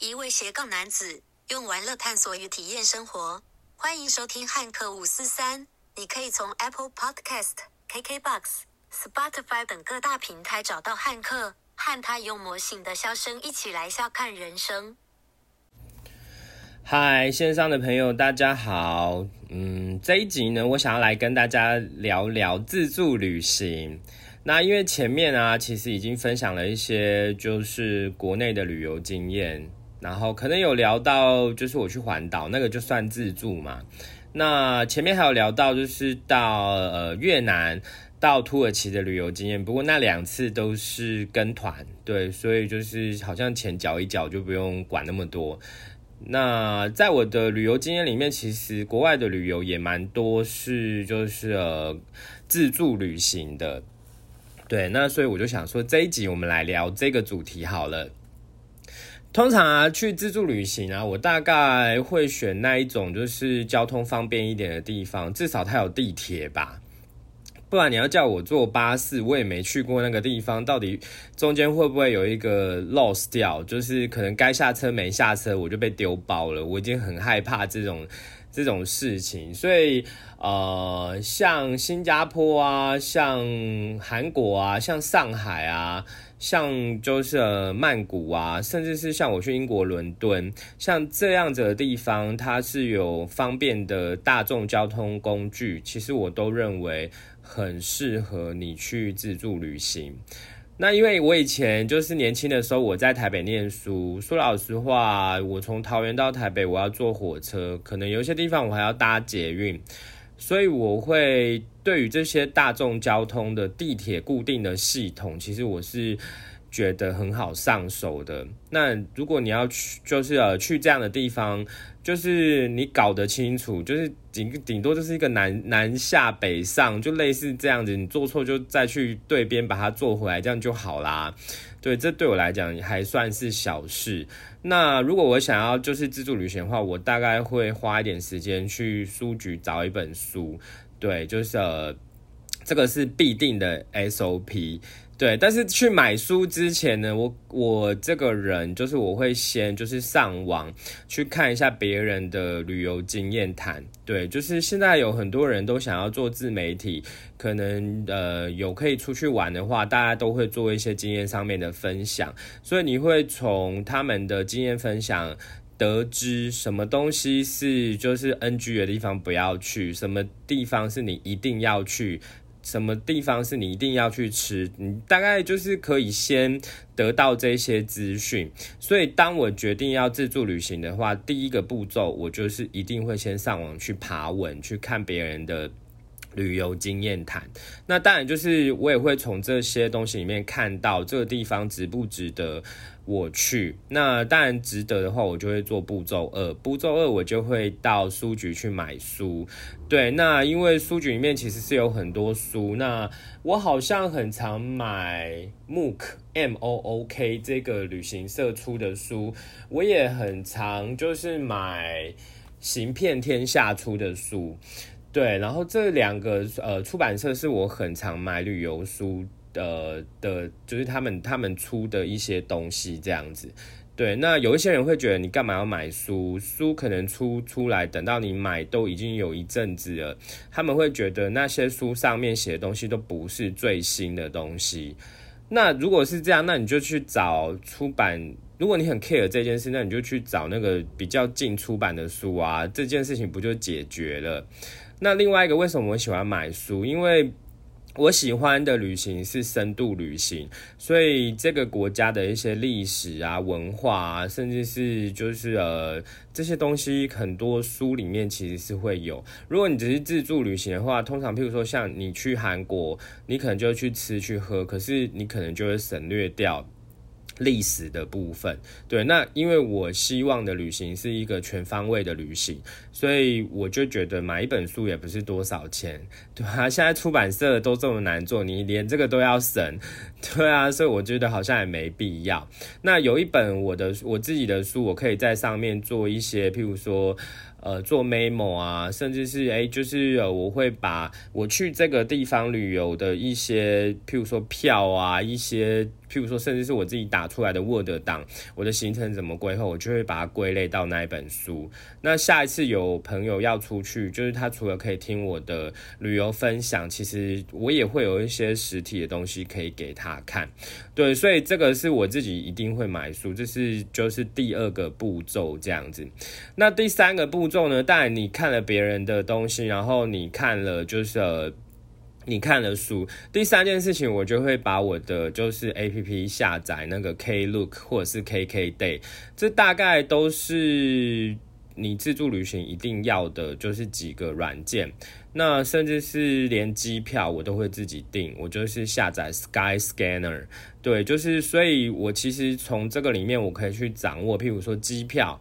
一位斜杠男子用玩乐探索与体验生活。欢迎收听汉克五四三。你可以从 Apple Podcast、KKBox、Spotify 等各大平台找到汉克，和他用魔性的笑声一起来笑看人生。嗨，线上的朋友，大家好。嗯，这一集呢，我想要来跟大家聊聊自助旅行。那因为前面啊，其实已经分享了一些就是国内的旅游经验。然后可能有聊到，就是我去环岛那个就算自助嘛。那前面还有聊到，就是到呃越南、到土耳其的旅游经验。不过那两次都是跟团，对，所以就是好像钱缴一缴就不用管那么多。那在我的旅游经验里面，其实国外的旅游也蛮多是就是呃自助旅行的。对，那所以我就想说这一集我们来聊这个主题好了。通常啊，去自助旅行啊，我大概会选那一种，就是交通方便一点的地方，至少它有地铁吧。不然你要叫我坐巴士，我也没去过那个地方，到底中间会不会有一个 loss 掉？就是可能该下车没下车，我就被丢包了。我已经很害怕这种这种事情，所以呃，像新加坡啊，像韩国啊，像上海啊。像就是曼谷啊，甚至是像我去英国伦敦，像这样子的地方，它是有方便的大众交通工具，其实我都认为很适合你去自助旅行。那因为我以前就是年轻的时候，我在台北念书，说老实话，我从桃园到台北，我要坐火车，可能有些地方我还要搭捷运。所以我会对于这些大众交通的地铁固定的系统，其实我是觉得很好上手的。那如果你要去，就是呃去这样的地方，就是你搞得清楚，就是顶顶多就是一个南南下北上，就类似这样子。你做错就再去对边把它做回来，这样就好啦。对，这对我来讲还算是小事。那如果我想要就是自助旅行的话，我大概会花一点时间去书局找一本书。对，就是呃，这个是必定的 SOP。对，但是去买书之前呢，我我这个人就是我会先就是上网去看一下别人的旅游经验谈。对，就是现在有很多人都想要做自媒体，可能呃有可以出去玩的话，大家都会做一些经验上面的分享，所以你会从他们的经验分享得知什么东西是就是 NG 的地方不要去，什么地方是你一定要去。什么地方是你一定要去吃？你大概就是可以先得到这些资讯。所以，当我决定要自助旅行的话，第一个步骤我就是一定会先上网去爬文，去看别人的。旅游经验谈，那当然就是我也会从这些东西里面看到这个地方值不值得我去。那当然值得的话，我就会做步骤二。步骤二我就会到书局去买书。对，那因为书局里面其实是有很多书，那我好像很常买 MOOK M O O K 这个旅行社出的书，我也很常就是买行骗天下出的书。对，然后这两个呃出版社是我很常买旅游书的的，就是他们他们出的一些东西这样子。对，那有一些人会觉得你干嘛要买书？书可能出出来，等到你买都已经有一阵子了，他们会觉得那些书上面写的东西都不是最新的东西。那如果是这样，那你就去找出版。如果你很 care 这件事，那你就去找那个比较近出版的书啊，这件事情不就解决了？那另外一个，为什么我喜欢买书？因为我喜欢的旅行是深度旅行，所以这个国家的一些历史啊、文化啊，甚至是就是呃这些东西，很多书里面其实是会有。如果你只是自助旅行的话，通常譬如说像你去韩国，你可能就去吃去喝，可是你可能就会省略掉。历史的部分，对，那因为我希望的旅行是一个全方位的旅行，所以我就觉得买一本书也不是多少钱，对啊，现在出版社都这么难做，你连这个都要省，对啊，所以我觉得好像也没必要。那有一本我的我自己的书，我可以在上面做一些，譬如说。呃做 memo 啊，甚至是哎就是呃我会把我去这个地方旅游的一些，譬如说票啊一些。譬如说，甚至是我自己打出来的 Word 档，我的行程怎么规划，我就会把它归类到那一本书。那下一次有朋友要出去，就是他除了可以听我的旅游分享，其实我也会有一些实体的东西可以给他看。对，所以这个是我自己一定会买书，这是就是第二个步骤这样子。那第三个步骤呢？当然你看了别人的东西，然后你看了就是。你看了书，第三件事情我就会把我的就是 A P P 下载那个 Klook 或者是 K K Day，这大概都是你自助旅行一定要的，就是几个软件。那甚至是连机票我都会自己订，我就是下载 Sky Scanner。对，就是所以，我其实从这个里面我可以去掌握，譬如说机票。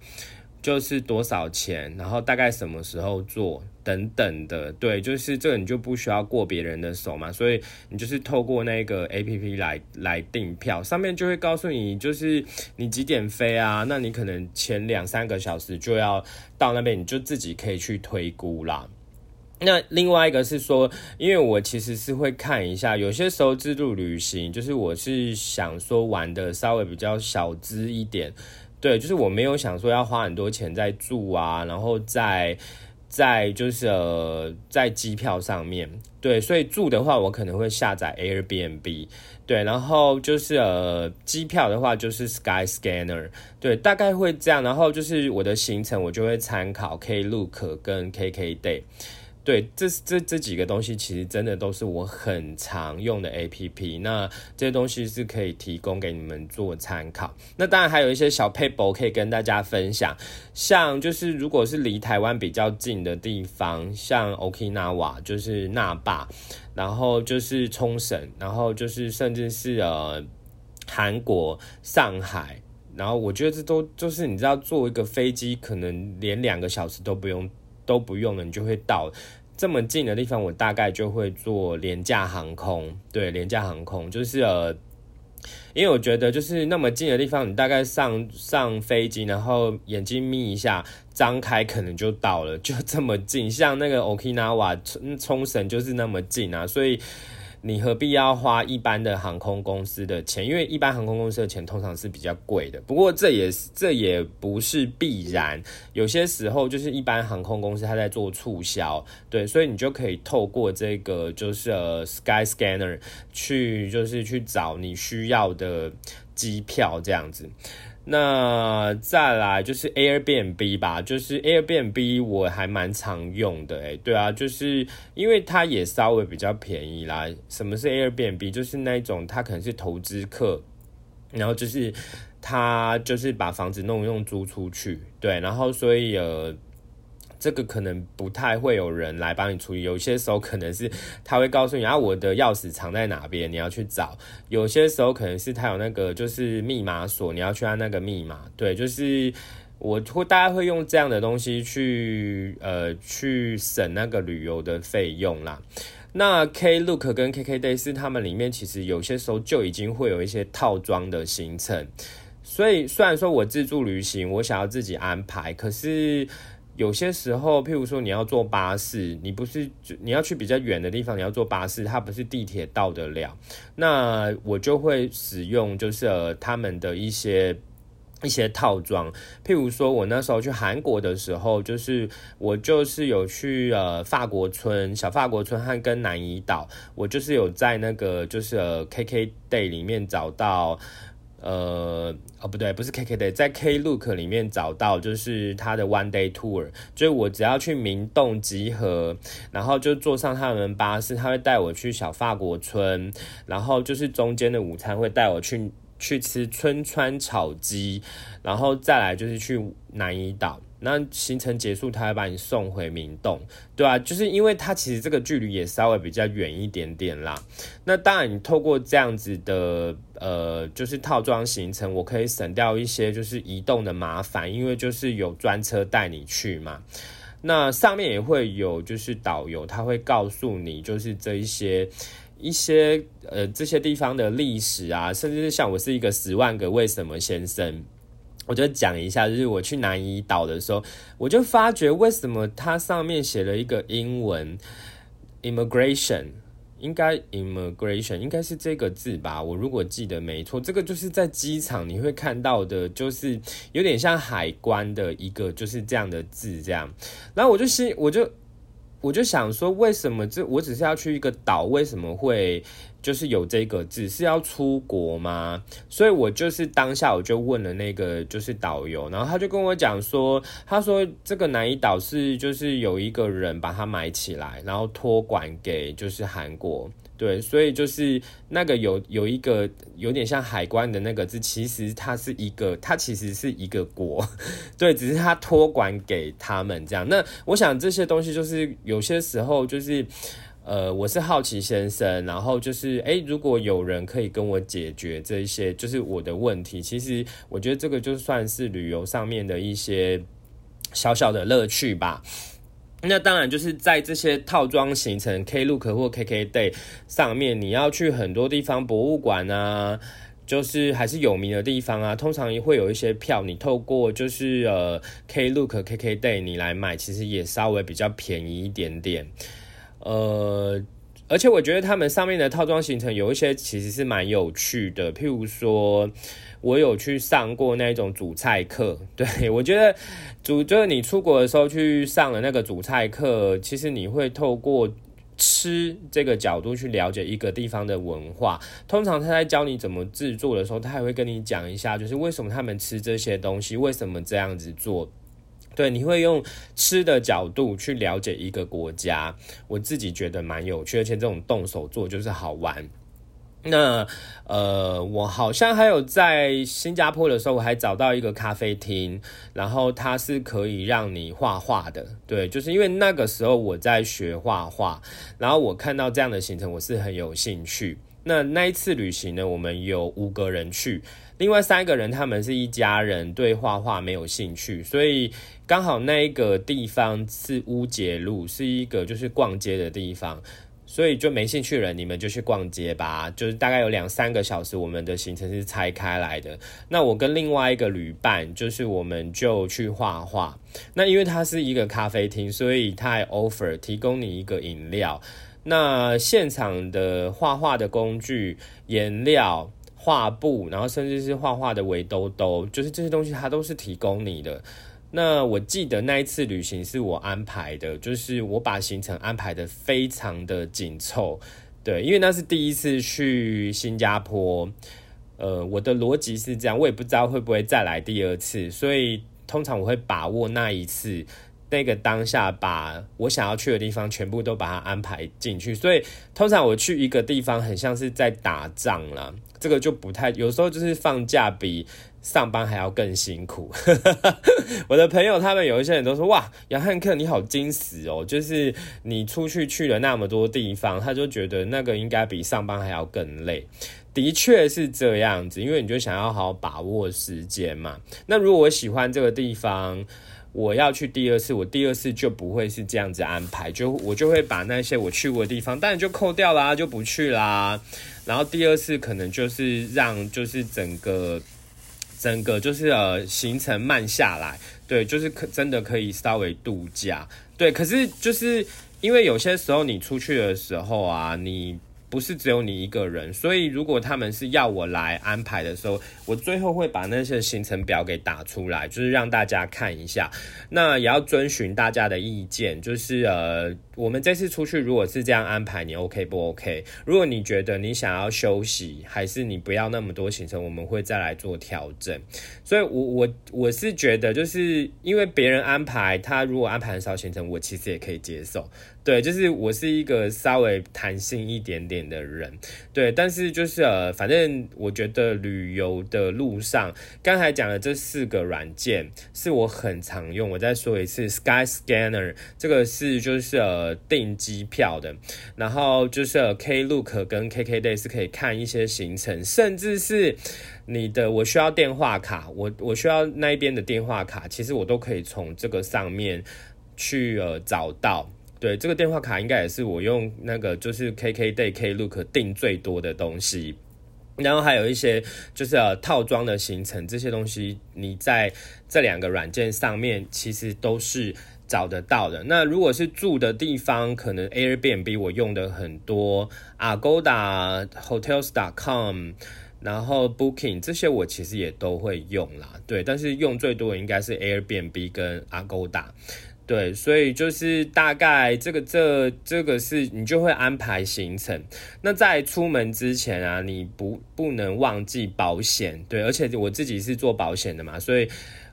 就是多少钱，然后大概什么时候做等等的，对，就是这个你就不需要过别人的手嘛，所以你就是透过那个 A P P 来来订票，上面就会告诉你就是你几点飞啊，那你可能前两三个小时就要到那边，你就自己可以去推估啦。那另外一个是说，因为我其实是会看一下，有些时候自助旅行，就是我是想说玩的稍微比较小资一点。对，就是我没有想说要花很多钱在住啊，然后在在就是呃在机票上面，对，所以住的话我可能会下载 Airbnb，对，然后就是呃机票的话就是 Sky Scanner，对，大概会这样，然后就是我的行程我就会参考 Klook 跟 KKday。对，这这这几个东西其实真的都是我很常用的 A P P，那这些东西是可以提供给你们做参考。那当然还有一些小 paper 可以跟大家分享，像就是如果是离台湾比较近的地方，像 Okinawa 就是那霸，然后就是冲绳，然后就是甚至是呃韩国上海，然后我觉得这都就是你知道坐一个飞机可能连两个小时都不用都不用了，你就会到。这么近的地方，我大概就会坐廉价航空。对，廉价航空就是呃，因为我觉得就是那么近的地方，你大概上上飞机，然后眼睛眯一下，张开可能就到了，就这么近。像那个 Okinawa 冲冲绳就是那么近啊，所以。你何必要花一般的航空公司的钱？因为一般航空公司的钱通常是比较贵的。不过这也是这也不是必然，有些时候就是一般航空公司它在做促销，对，所以你就可以透过这个就是呃 Sky Scanner 去就是去找你需要的机票这样子。那再来就是 Airbnb 吧，就是 Airbnb 我还蛮常用的，诶，对啊，就是因为它也稍微比较便宜啦。什么是 Airbnb？就是那种它可能是投资客，然后就是他就是把房子弄弄租出去，对，然后所以呃。这个可能不太会有人来帮你处理，有些时候可能是他会告诉你啊，我的钥匙藏在哪边，你要去找。有些时候可能是他有那个就是密码锁，你要去按那个密码。对，就是我会大家会用这样的东西去呃去省那个旅游的费用啦。那 Klook 跟 KKday 是他们里面其实有些时候就已经会有一些套装的行程，所以虽然说我自助旅行，我想要自己安排，可是。有些时候，譬如说你要坐巴士，你不是你要去比较远的地方，你要坐巴士，它不是地铁到得了。那我就会使用就是他们的一些一些套装，譬如说我那时候去韩国的时候，就是我就是有去呃法国村、小法国村和跟南怡岛，我就是有在那个就是 KK Day 里面找到。呃，哦，不对，不是 K K Day，在 Klook 里面找到，就是他的 One Day Tour，就是我只要去明洞集合，然后就坐上他们巴士，他会带我去小法国村，然后就是中间的午餐会带我去去吃春川炒鸡，然后再来就是去南怡岛。那行程结束，他会把你送回明洞，对啊，就是因为它其实这个距离也稍微比较远一点点啦。那当然，你透过这样子的呃，就是套装行程，我可以省掉一些就是移动的麻烦，因为就是有专车带你去嘛。那上面也会有就是导游，他会告诉你就是这一些一些呃这些地方的历史啊，甚至是像我是一个十万个为什么先生。我就讲一下，就是我去南怡岛的时候，我就发觉为什么它上面写了一个英文 immigration。应该 immigration 应该是这个字吧，我如果记得没错，这个就是在机场你会看到的，就是有点像海关的一个就是这样的字这样。然后我就心我就我就想说，为什么这我只是要去一个岛，为什么会？就是有这个字是要出国吗？所以我就是当下我就问了那个就是导游，然后他就跟我讲说，他说这个南怡岛是就是有一个人把它买起来，然后托管给就是韩国，对，所以就是那个有有一个有点像海关的那个字，其实它是一个，它其实是一个国，对，只是它托管给他们这样。那我想这些东西就是有些时候就是。呃，我是好奇先生，然后就是，哎，如果有人可以跟我解决这一些，就是我的问题，其实我觉得这个就算是旅游上面的一些小小的乐趣吧。那当然就是在这些套装行程 Klook 或 KKday 上面，你要去很多地方博物馆啊，就是还是有名的地方啊，通常也会有一些票，你透过就是呃 Klook、KKday 你来买，其实也稍微比较便宜一点点。呃，而且我觉得他们上面的套装行程有一些其实是蛮有趣的，譬如说，我有去上过那种主菜课，对我觉得主就是你出国的时候去上了那个主菜课，其实你会透过吃这个角度去了解一个地方的文化。通常他在教你怎么制作的时候，他也会跟你讲一下，就是为什么他们吃这些东西，为什么这样子做。对，你会用吃的角度去了解一个国家，我自己觉得蛮有趣，而且这种动手做就是好玩。那呃，我好像还有在新加坡的时候，我还找到一个咖啡厅，然后它是可以让你画画的。对，就是因为那个时候我在学画画，然后我看到这样的行程，我是很有兴趣。那那一次旅行呢，我们有五个人去，另外三个人他们是一家人，对画画没有兴趣，所以刚好那一个地方是乌节路，是一个就是逛街的地方，所以就没兴趣人，你们就去逛街吧。就是大概有两三个小时，我们的行程是拆开来的。那我跟另外一个旅伴，就是我们就去画画。那因为它是一个咖啡厅，所以它还 offer 提供你一个饮料。那现场的画画的工具、颜料、画布，然后甚至是画画的围兜兜，就是这些东西，它都是提供你的。那我记得那一次旅行是我安排的，就是我把行程安排的非常的紧凑，对，因为那是第一次去新加坡，呃，我的逻辑是这样，我也不知道会不会再来第二次，所以通常我会把握那一次。那个当下，把我想要去的地方全部都把它安排进去，所以通常我去一个地方，很像是在打仗了。这个就不太，有时候就是放假比上班还要更辛苦。我的朋友他们有一些人都说：“哇，杨汉克你好惊死哦！”就是你出去去了那么多地方，他就觉得那个应该比上班还要更累。的确是这样子，因为你就想要好好把握时间嘛。那如果我喜欢这个地方，我要去第二次，我第二次就不会是这样子安排，就我就会把那些我去过的地方，当然就扣掉啦，就不去啦。然后第二次可能就是让就是整个整个就是呃行程慢下来，对，就是可真的可以稍微度假，对。可是就是因为有些时候你出去的时候啊，你。不是只有你一个人，所以如果他们是要我来安排的时候，我最后会把那些行程表给打出来，就是让大家看一下。那也要遵循大家的意见，就是呃，我们这次出去如果是这样安排，你 OK 不 OK？如果你觉得你想要休息，还是你不要那么多行程，我们会再来做调整。所以，我我我是觉得，就是因为别人安排，他如果安排很少行程，我其实也可以接受。对，就是我是一个稍微弹性一点点的人，对，但是就是呃，反正我觉得旅游的路上，刚才讲的这四个软件是我很常用。我再说一次，Sky Scanner 这个是就是呃订机票的，然后就是 Klook 跟 KKday 是可以看一些行程，甚至是你的我需要电话卡，我我需要那一边的电话卡，其实我都可以从这个上面去呃找到。对，这个电话卡应该也是我用那个就是 KKday、Klook 订最多的东西。然后还有一些就是呃套装的行程，这些东西你在这两个软件上面其实都是找得到的。那如果是住的地方，可能 Airbnb 我用的很多，Agoda、Hotels.com，然后 Booking 这些我其实也都会用啦。对，但是用最多的应该是 Airbnb 跟 Agoda。对，所以就是大概这个这这个是你就会安排行程。那在出门之前啊，你不不能忘记保险。对，而且我自己是做保险的嘛，所以。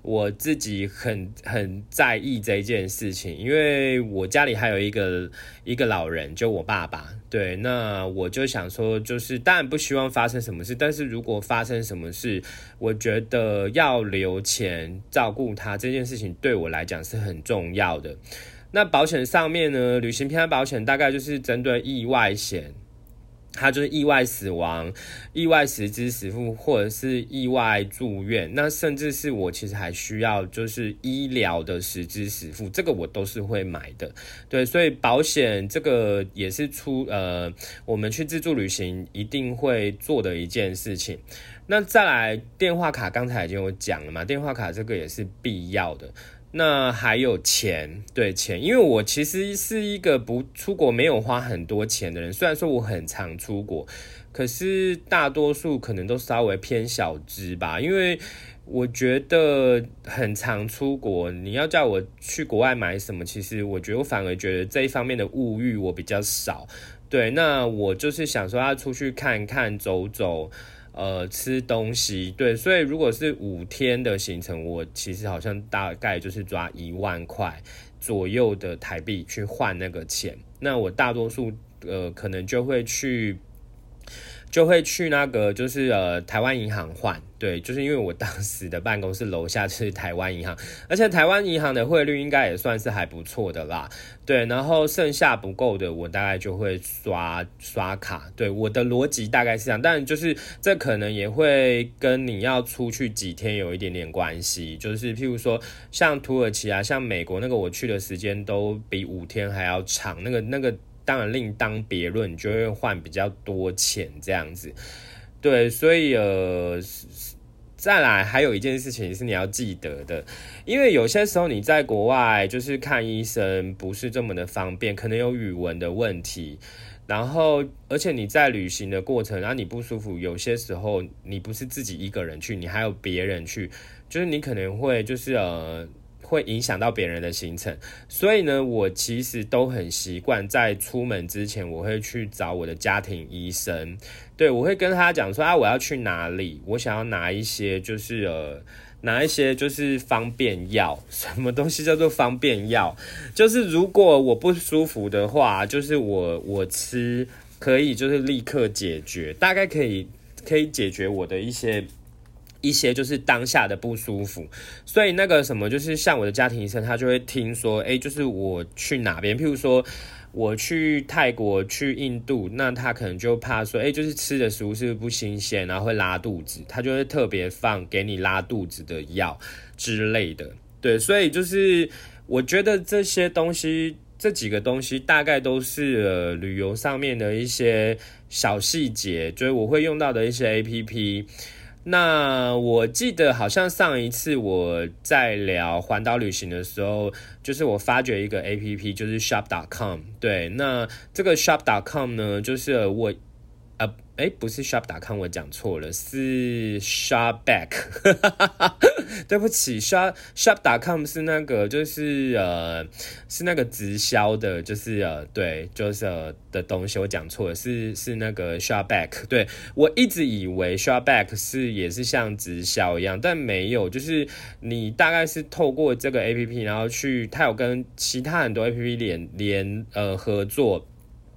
我自己很很在意这件事情，因为我家里还有一个一个老人，就我爸爸。对，那我就想说，就是当然不希望发生什么事，但是如果发生什么事，我觉得要留钱照顾他这件事情对我来讲是很重要的。那保险上面呢，旅行平安保险大概就是针对意外险。他就是意外死亡、意外实支实付，或者是意外住院，那甚至是我其实还需要就是医疗的实支实付，这个我都是会买的。对，所以保险这个也是出呃，我们去自助旅行一定会做的一件事情。那再来电话卡，刚才已经有讲了嘛，电话卡这个也是必要的。那还有钱，对钱，因为我其实是一个不出国没有花很多钱的人。虽然说我很常出国，可是大多数可能都稍微偏小资吧。因为我觉得很常出国，你要叫我去国外买什么，其实我觉得我反而觉得这一方面的物欲我比较少。对，那我就是想说要出去看看、走走。呃，吃东西对，所以如果是五天的行程，我其实好像大概就是抓一万块左右的台币去换那个钱。那我大多数呃，可能就会去。就会去那个，就是呃，台湾银行换，对，就是因为我当时的办公室楼下是台湾银行，而且台湾银行的汇率应该也算是还不错的啦，对，然后剩下不够的，我大概就会刷刷卡，对，我的逻辑大概是这样，但就是这可能也会跟你要出去几天有一点点关系，就是譬如说像土耳其啊，像美国那个，我去的时间都比五天还要长，那个那个。当然另当别论，就会换比较多钱这样子，对，所以呃，再来还有一件事情是你要记得的，因为有些时候你在国外就是看医生不是这么的方便，可能有语文的问题，然后而且你在旅行的过程，然后你不舒服，有些时候你不是自己一个人去，你还有别人去，就是你可能会就是呃。会影响到别人的行程，所以呢，我其实都很习惯在出门之前，我会去找我的家庭医生。对我会跟他讲说啊，我要去哪里，我想要拿一些就是呃，拿一些就是方便药。什么东西叫做方便药？就是如果我不舒服的话，就是我我吃可以就是立刻解决，大概可以可以解决我的一些。一些就是当下的不舒服，所以那个什么，就是像我的家庭医生，他就会听说，哎，就是我去哪边，譬如说我去泰国、去印度，那他可能就怕说，哎，就是吃的食物是不是不新鲜，然后会拉肚子，他就会特别放给你拉肚子的药之类的。对，所以就是我觉得这些东西，这几个东西大概都是呃旅游上面的一些小细节，就是我会用到的一些 A P P。那我记得好像上一次我在聊环岛旅行的时候，就是我发觉一个 A P P，就是 Shop.com。对，那这个 Shop.com 呢，就是我。呃哎，不是 shop.com，我讲错了，是 shopback。对不起，shop shop.com 是那个，就是呃，是那个直销的，就是呃，对，就是呃的东西，我讲错了，是是那个 shopback。对我一直以为 shopback 是也是像直销一样，但没有，就是你大概是透过这个 app，然后去，它有跟其他很多 app 连连呃合作，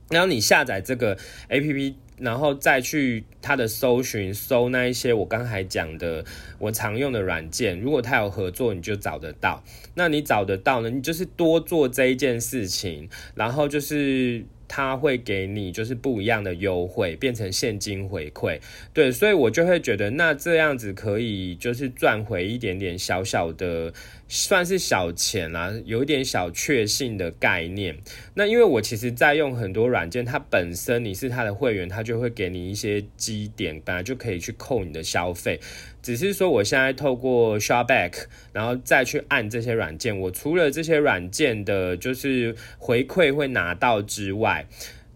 然后你下载这个 app。然后再去他的搜寻，搜那一些我刚才讲的我常用的软件，如果他有合作，你就找得到。那你找得到呢？你就是多做这一件事情，然后就是他会给你就是不一样的优惠，变成现金回馈。对，所以我就会觉得，那这样子可以就是赚回一点点小小的，算是小钱啦，有一点小确幸的概念。那因为我其实在用很多软件，它本身你是它的会员，它就会给你一些积点，本来就可以去扣你的消费。只是说我现在透过 Shopback，然后再去按这些软件，我除了这些软件的就是回馈会拿到之外，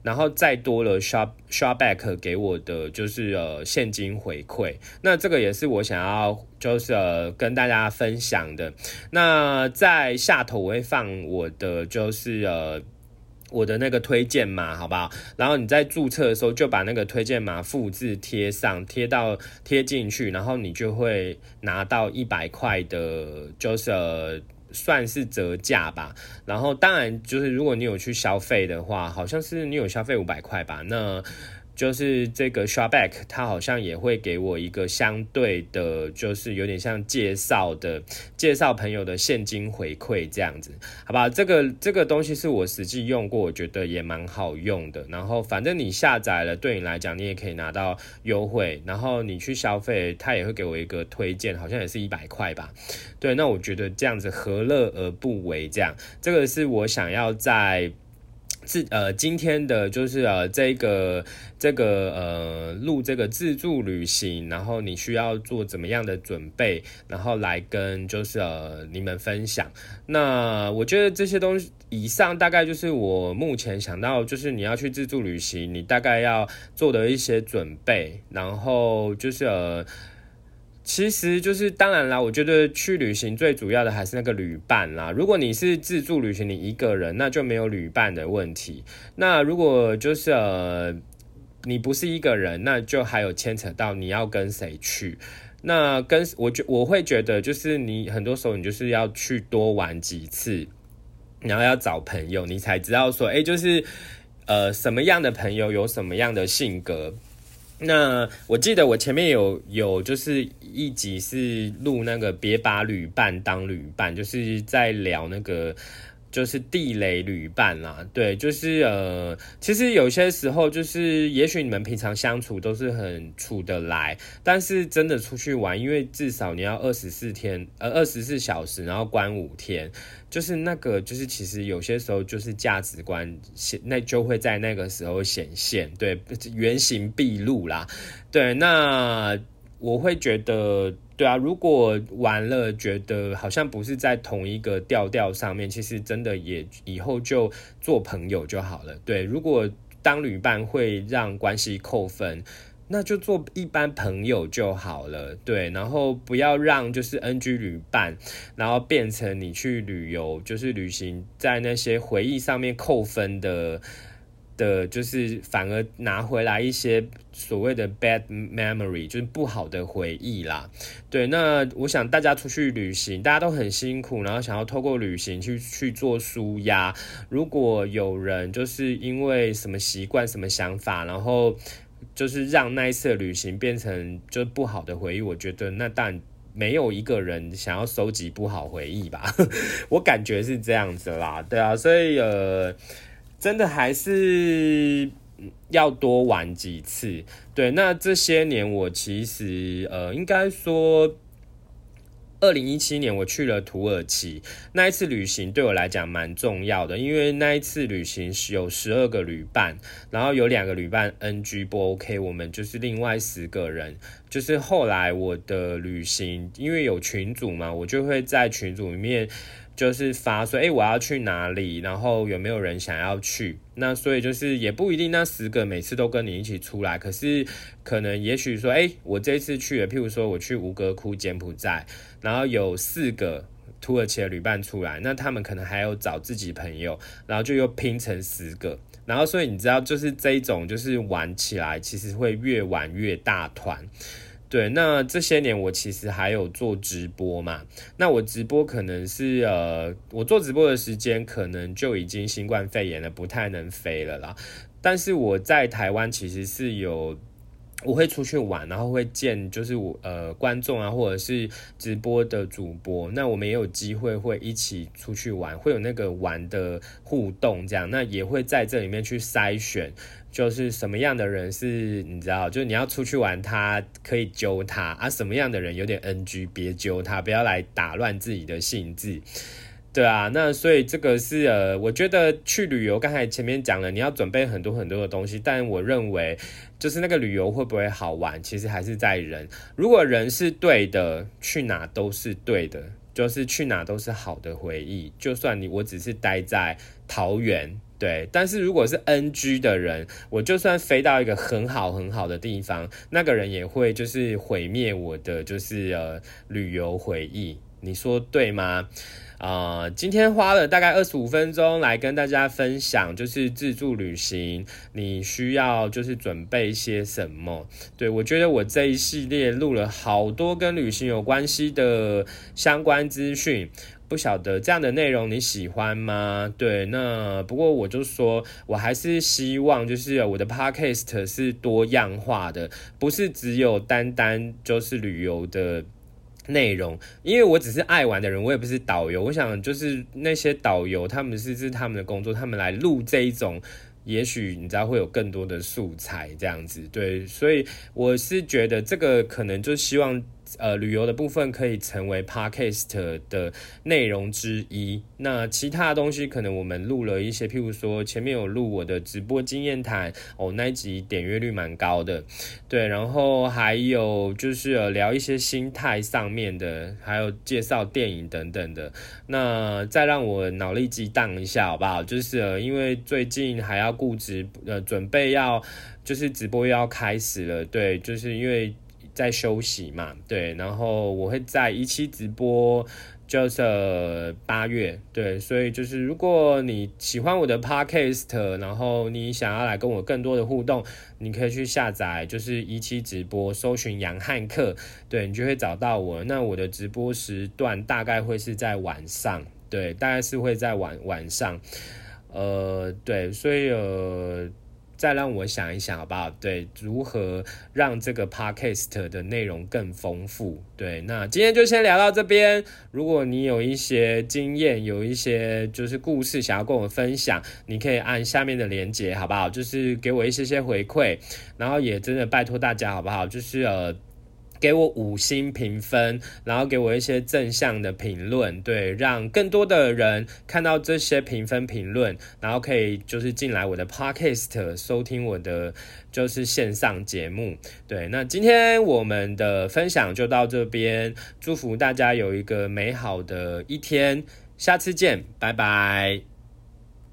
然后再多了 Shop Shopback 给我的就是呃现金回馈，那这个也是我想要就是呃跟大家分享的。那在下头我会放我的就是呃。我的那个推荐码，好不好？然后你在注册的时候就把那个推荐码复制贴上，贴到贴进去，然后你就会拿到一百块的，就是算是折价吧。然后当然就是如果你有去消费的话，好像是你有消费五百块吧，那。就是这个 Shopback，它好像也会给我一个相对的，就是有点像介绍的介绍朋友的现金回馈这样子，好吧？这个这个东西是我实际用过，我觉得也蛮好用的。然后反正你下载了，对你来讲，你也可以拿到优惠。然后你去消费，它也会给我一个推荐，好像也是一百块吧？对，那我觉得这样子何乐而不为？这样，这个是我想要在。自呃，今天的就是呃，这个这个呃，录这个自助旅行，然后你需要做怎么样的准备，然后来跟就是呃你们分享。那我觉得这些东西以上大概就是我目前想到，就是你要去自助旅行，你大概要做的一些准备，然后就是呃。其实就是，当然啦，我觉得去旅行最主要的还是那个旅伴啦。如果你是自助旅行，你一个人，那就没有旅伴的问题。那如果就是呃，你不是一个人，那就还有牵扯到你要跟谁去。那跟我觉我会觉得，就是你很多时候你就是要去多玩几次，然后要找朋友，你才知道说，哎，就是呃，什么样的朋友有什么样的性格。那我记得我前面有有就是一集是录那个别把旅伴当旅伴，就是在聊那个。就是地雷旅伴啦，对，就是呃，其实有些时候就是，也许你们平常相处都是很处得来，但是真的出去玩，因为至少你要二十四天，呃，二十四小时，然后关五天，就是那个，就是其实有些时候就是价值观显，那就会在那个时候显现，对，原形毕露啦，对，那我会觉得。对啊，如果玩了觉得好像不是在同一个调调上面，其实真的也以后就做朋友就好了。对，如果当旅伴会让关系扣分，那就做一般朋友就好了。对，然后不要让就是 NG 旅伴，然后变成你去旅游就是旅行在那些回忆上面扣分的。的，就是反而拿回来一些所谓的 bad memory，就是不好的回忆啦。对，那我想大家出去旅行，大家都很辛苦，然后想要透过旅行去去做舒压。如果有人就是因为什么习惯、什么想法，然后就是让那一次旅行变成就不好的回忆，我觉得那当然没有一个人想要收集不好回忆吧。我感觉是这样子啦，对啊，所以呃。真的还是要多玩几次，对。那这些年我其实呃，应该说，二零一七年我去了土耳其那一次旅行，对我来讲蛮重要的，因为那一次旅行是有十二个旅伴，然后有两个旅伴 NG 不 OK，我们就是另外十个人。就是后来我的旅行，因为有群组嘛，我就会在群组里面。就是发说，哎，我要去哪里？然后有没有人想要去？那所以就是也不一定，那十个每次都跟你一起出来。可是可能也许说，哎，我这次去了，譬如说我去吴哥窟柬埔寨，然后有四个土耳其的旅伴出来，那他们可能还有找自己朋友，然后就又拼成十个。然后所以你知道，就是这一种，就是玩起来其实会越玩越大团。对，那这些年我其实还有做直播嘛？那我直播可能是呃，我做直播的时间可能就已经新冠肺炎了，不太能飞了啦。但是我在台湾其实是有我会出去玩，然后会见就是我呃观众啊，或者是直播的主播，那我们也有机会会一起出去玩，会有那个玩的互动，这样那也会在这里面去筛选，就是什么样的人是你知道，就是你要出去玩，他可以揪他啊，什么样的人有点 NG，别揪他，不要来打乱自己的兴致。对啊，那所以这个是呃，我觉得去旅游，刚才前面讲了，你要准备很多很多的东西，但我认为就是那个旅游会不会好玩，其实还是在人。如果人是对的，去哪都是对的，就是去哪都是好的回忆。就算你我只是待在桃园，对，但是如果是 NG 的人，我就算飞到一个很好很好的地方，那个人也会就是毁灭我的就是呃旅游回忆。你说对吗？啊，今天花了大概二十五分钟来跟大家分享，就是自助旅行，你需要就是准备些什么？对我觉得我这一系列录了好多跟旅行有关系的相关资讯，不晓得这样的内容你喜欢吗？对，那不过我就说我还是希望就是我的 podcast 是多样化的，不是只有单单就是旅游的。内容，因为我只是爱玩的人，我也不是导游。我想就是那些导游，他们是是他们的工作，他们来录这一种，也许你知道会有更多的素材这样子。对，所以我是觉得这个可能就希望。呃，旅游的部分可以成为 podcast 的内容之一。那其他的东西，可能我们录了一些，譬如说前面有录我的直播经验谈，哦，那一集点阅率蛮高的。对，然后还有就是聊一些心态上面的，还有介绍电影等等的。那再让我脑力激荡一下，好不好？就是因为最近还要顾直，呃，准备要就是直播又要开始了。对，就是因为。在休息嘛，对，然后我会在一期直播，就是八月，对，所以就是如果你喜欢我的 podcast，然后你想要来跟我更多的互动，你可以去下载，就是一期直播，搜寻杨汉克，对你就会找到我。那我的直播时段大概会是在晚上，对，大概是会在晚晚上，呃，对，所以呃。再让我想一想，好不好？对，如何让这个 podcast 的内容更丰富？对，那今天就先聊到这边。如果你有一些经验，有一些就是故事想要跟我分享，你可以按下面的连接，好不好？就是给我一些些回馈，然后也真的拜托大家，好不好？就是呃。给我五星评分，然后给我一些正向的评论，对，让更多的人看到这些评分评论，然后可以就是进来我的 podcast 收听我的就是线上节目，对，那今天我们的分享就到这边，祝福大家有一个美好的一天，下次见，拜拜。